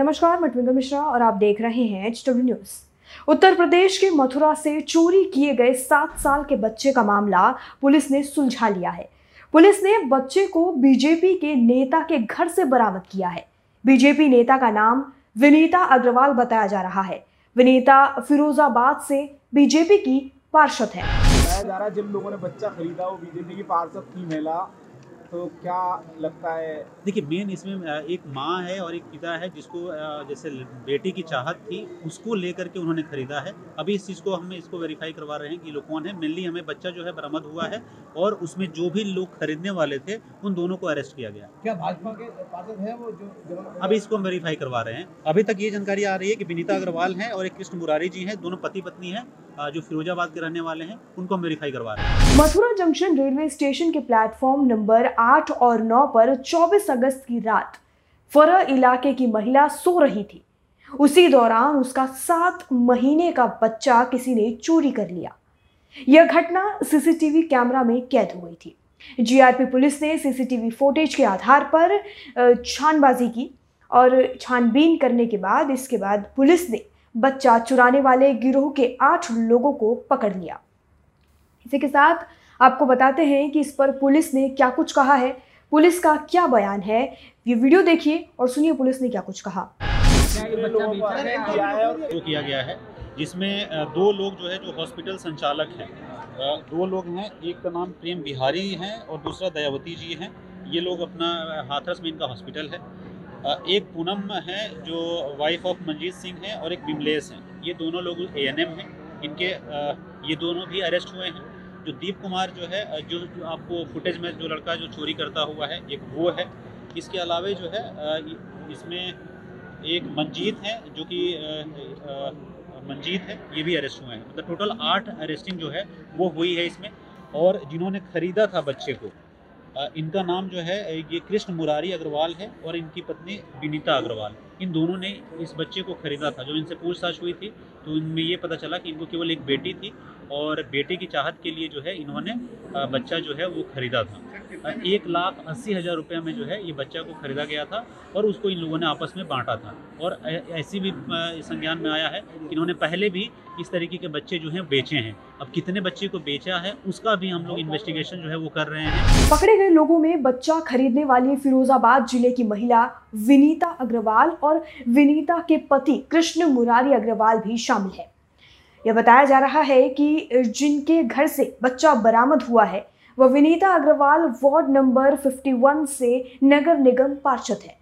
नमस्कार, मैं ट्विंकल मिश्रा और आप देख रहे हैं H W news Uttar Pradesh के मथुरा से चोरी किए गए सात साल के बच्चे का मामला पुलिस ने सुलझा लिया है। पुलिस ने बच्चे को बीजेपी के नेता के घर से बरामद किया है। बीजेपी नेता का नाम विनीता अग्रवाल बताया जा रहा है। विनीता फिरोजाबाद से बीजेपी की पार्षद है। जा रहा है, जिन लोगों ने बच्चा खरीदा, वो बीजेपी की पार्षद थी, महिला। तो क्या लगता है? देखिए मेन इसमें एक माँ है और एक पिता है जिसको जैसे बेटी की चाहत थी उसको लेकर के उन्होंने खरीदा है। अभी इस चीज़ को हम इसको वेरीफाई करवा रहे हैं कि लोग कौन है। मेनली हमें बच्चा जो है बरामद हुआ है और उसमें जो भी लोग खरीदने वाले थे उन दोनों को अरेस्ट किया गया। क्या भाजपा के पार्षद है वो जो अभी इसको हम वेरीफाई करवा रहे हैं। अभी तक ये जानकारी आ रही है कि विनीता अग्रवाल हैं और एक कृष्ण मुरारी जी हैं दोनों पति पत्नी हैं। जो फिरोजाबाद के रहने वाले हैं, उनको हम वेरीफाई करवा रहे हैं। मथुरा जंक्शन रेलवे स्टेशन के प्लेटफॉर्म नंबर आठ और नौ पर 24 अगस्त की रात फरा इलाके की महिला सो रही थी। उसी दौरान उसका सात महीने का बच्चा किसी ने चोरी कर लिया। यह घटना सीसीटीवी कैमरा में कैद हो गई थी। जीआरपी पुलिस ने सीसीटीवी फुटेज के आधार पर छानबाजी की और छानबीन करने के बाद, इसके बाद पुलिस ने बच्चा चुराने वाले गिरोह के आठ लोगों को पकड़ लिया। इसी के साथ आपको बताते हैं कि इस पर पुलिस ने क्या कुछ कहा है। पुलिस का क्या बयान है? ये वीडियो देखिए और सुनिए पुलिस ने क्या कुछ कहा। किया गया है, जिसमें दो लोग जो है, जो हॉस्पिटल संचालक हैं दो लोग हैं, एक का नाम प्रेम बिहारी हैं और दूसरा दयावती जी हैं। ये लोग अपना हाथरस में इनका हॉस्पिटल है। एक पूनम है जो वाइफ ऑफ़ मंजीत सिंह हैं और एक बिमलेश हैं। ये दोनों लोग ए एन हैं। इनके ये दोनों भी अरेस्ट हुए हैं। जो दीप कुमार जो है जो, जो आपको फुटेज में जो लड़का जो चोरी करता हुआ है एक वो है। इसके अलावा जो है इसमें एक मंजीत है जो कि मंजीत है। ये भी अरेस्ट हुए हैं। मतलब टोटल आठ अरेस्टिंग जो है वो हुई है इसमें। और जिन्होंने खरीदा था बच्चे को इनका नाम जो है ये कृष्ण मुरारी अग्रवाल है और इनकी पत्नी विनीता अग्रवाल। इन दोनों ने इस बच्चे को खरीदा था, जो इनसे पूछताछ हुई थी तो इनमें ये पता चला कि इनको केवल एक बेटी थी और बेटे की चाहत के लिए जो है इन्होंने बच्चा जो है वो खरीदा था। एक लाख अस्सी हज़ार रुपये में जो है ये बच्चा को खरीदा गया था और उसको इन लोगों ने आपस में बांटा था। और ऐसी भी संज्ञान में आया है कि इन्होंने पहले भी इस तरीके के बच्चे जो हैं बेचे हैं। अब कितने बच्चे को बेचा है उसका भी हम लोग इन्वेस्टिगेशन जो है वो कर रहे हैं। पकड़े गए लोगों में बच्चा खरीदने वाली फिरोजाबाद ज़िले की महिला विनीता अग्रवाल और विनीता के पति कृष्ण मुरारी अग्रवाल भी शामिल है। यह बताया जा रहा है कि जिनके घर से बच्चा बरामद हुआ है, वह विनीता अग्रवाल वार्ड नंबर 51 से नगर निगम पार्षद है।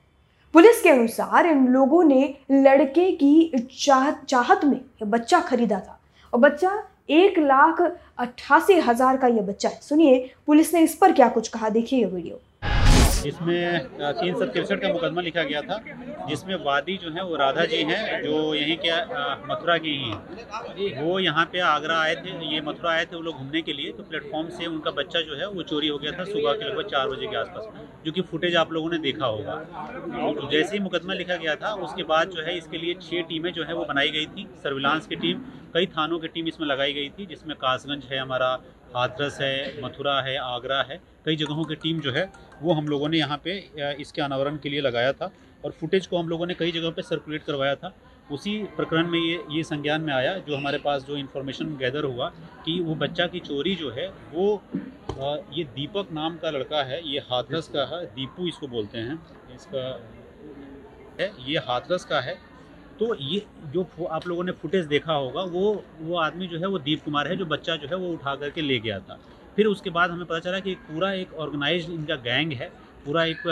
पुलिस के अनुसार इन लोगों ने लड़के की चाहत चाहत में यह बच्चा खरीदा था और बच्चा एक लाख अट्ठासी हज़ार का यह बच्चा है। सुनिए, पुलिस ने इस पर क्या कुछ कहा? देखिए ये वीडियो। जिसमें अ, तीन सौ तिरसठ का मुकदमा लिखा गया था जिसमें वादी जो है वो राधा जी हैं जो यहीं के मथुरा की ही हैं। वो यहाँ पे आगरा आए थे ये मथुरा आए थे वो लोग घूमने के लिए तो प्लेटफॉर्म से उनका बच्चा जो है वो चोरी हो गया था सुबह के लगभग चार बजे के आसपास जो कि फुटेज आप लोगों ने देखा होगा। तो जैसे ही मुकदमा लिखा गया था उसके बाद जो है इसके लिए छः टीमें जो है वो बनाई गई थी सर्विलांस की टीम कई थानों की टीम इसमें लगाई गई थी जिसमें कासगंज है हमारा हाथरस है मथुरा है, आगरा है, कई जगहों की टीम जो है, वो हम लोगों ने यहाँ पे इसके अनावरण के लिए लगाया था और फुटेज को हम लोगों ने कई जगहों पे सर्कुलेट करवाया था। उसी प्रकरण में ये ये संज्ञान में आया, जो हमारे पास जो इन्फॉर्मेशन गैदर हुआ कि वो बच्चा की चोरी जो है, वो ये दीपक नाम का लड़का है, ये हाथरस का है, दीपू इसको बोलते हैं, इसका, है, ये हाथरस का है तो ये जो आप लोगों ने फुटेज देखा होगा वो वो आदमी जो है वो दीप कुमार है जो बच्चा जो है वो उठा करके ले गया था। फिर उसके बाद हमें पता चला कि पूरा एक ऑर्गेनाइज इनका गैंग है पूरा एक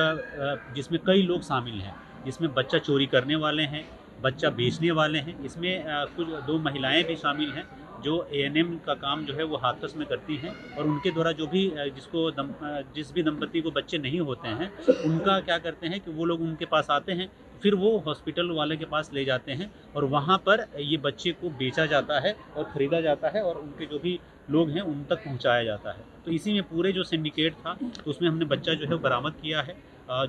जिसमें कई लोग शामिल हैं। जिसमें बच्चा चोरी करने वाले हैं बच्चा बेचने वाले हैं। इसमें कुछ दो महिलाएँ भी शामिल हैं जो एएनएम का काम जो है वो हाथस में करती हैं और उनके द्वारा जो भी जिसको दम, जिस भी दंपति को बच्चे नहीं होते हैं उनका क्या करते हैं कि वो लोग उनके पास आते हैं फिर वो हॉस्पिटल वाले के पास ले जाते हैं और वहाँ पर ये बच्चे को बेचा जाता है और ख़रीदा जाता है और उनके जो भी लोग हैं उन तक पहुँचाया जाता है। तो इसी में पूरे जो सिंडिकेट था तो उसमें हमने बच्चा जो है बरामद किया है।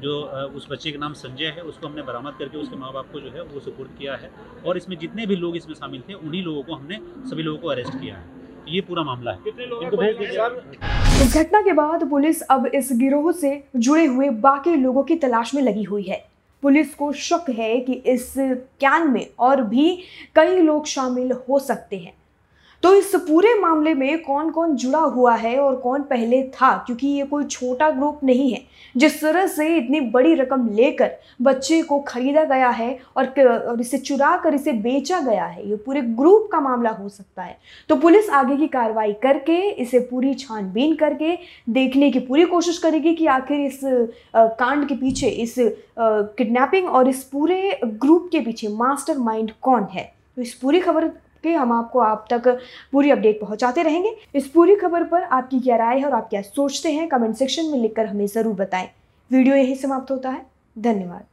जो उस बच्चे का नाम संजय है उसको हमने बरामद करके उसके माँ बाप को जो है वो सुपुर्द किया है और इसमें जितने भी लोग इसमें शामिल थे उन्हीं लोगों को हमने सभी लोगों को अरेस्ट किया है। ये पूरा मामला है। इनको भेज दीजिए। इस घटना के बाद पुलिस अब इस गिरोह से जुड़े हुए बाकी लोगों की तलाश में लगी हुई है। पुलिस को शक है कि इस कैन में और भी कई लोग शामिल हो सकते हैं। तो इस पूरे मामले में कौन कौन जुड़ा हुआ है और कौन पहले था? क्योंकि ये कोई छोटा ग्रुप नहीं है। जिस तरह से इतनी बड़ी रकम लेकर बच्चे को खरीदा गया है और, और इसे चुरा कर इसे बेचा गया है ये पूरे ग्रुप का मामला हो सकता है। तो पुलिस आगे की कार्रवाई करके इसे पूरी छानबीन करके देखने की पूरी कोशिश करेगी कि आखिर इस कांड के पीछे इस किडनैपिंग और इस पूरे ग्रुप के पीछे मास्टर माइंड कौन है। तो इस पूरी खबर के हम आपको आप तक पूरी अपडेट पहुंचाते रहेंगे। इस पूरी खबर पर आपकी क्या राय है और आप क्या सोचते हैं, कमेंट सेक्शन में लिखकर हमें ज़रूर बताएँ। वीडियो यही समाप्त होता है। धन्यवाद।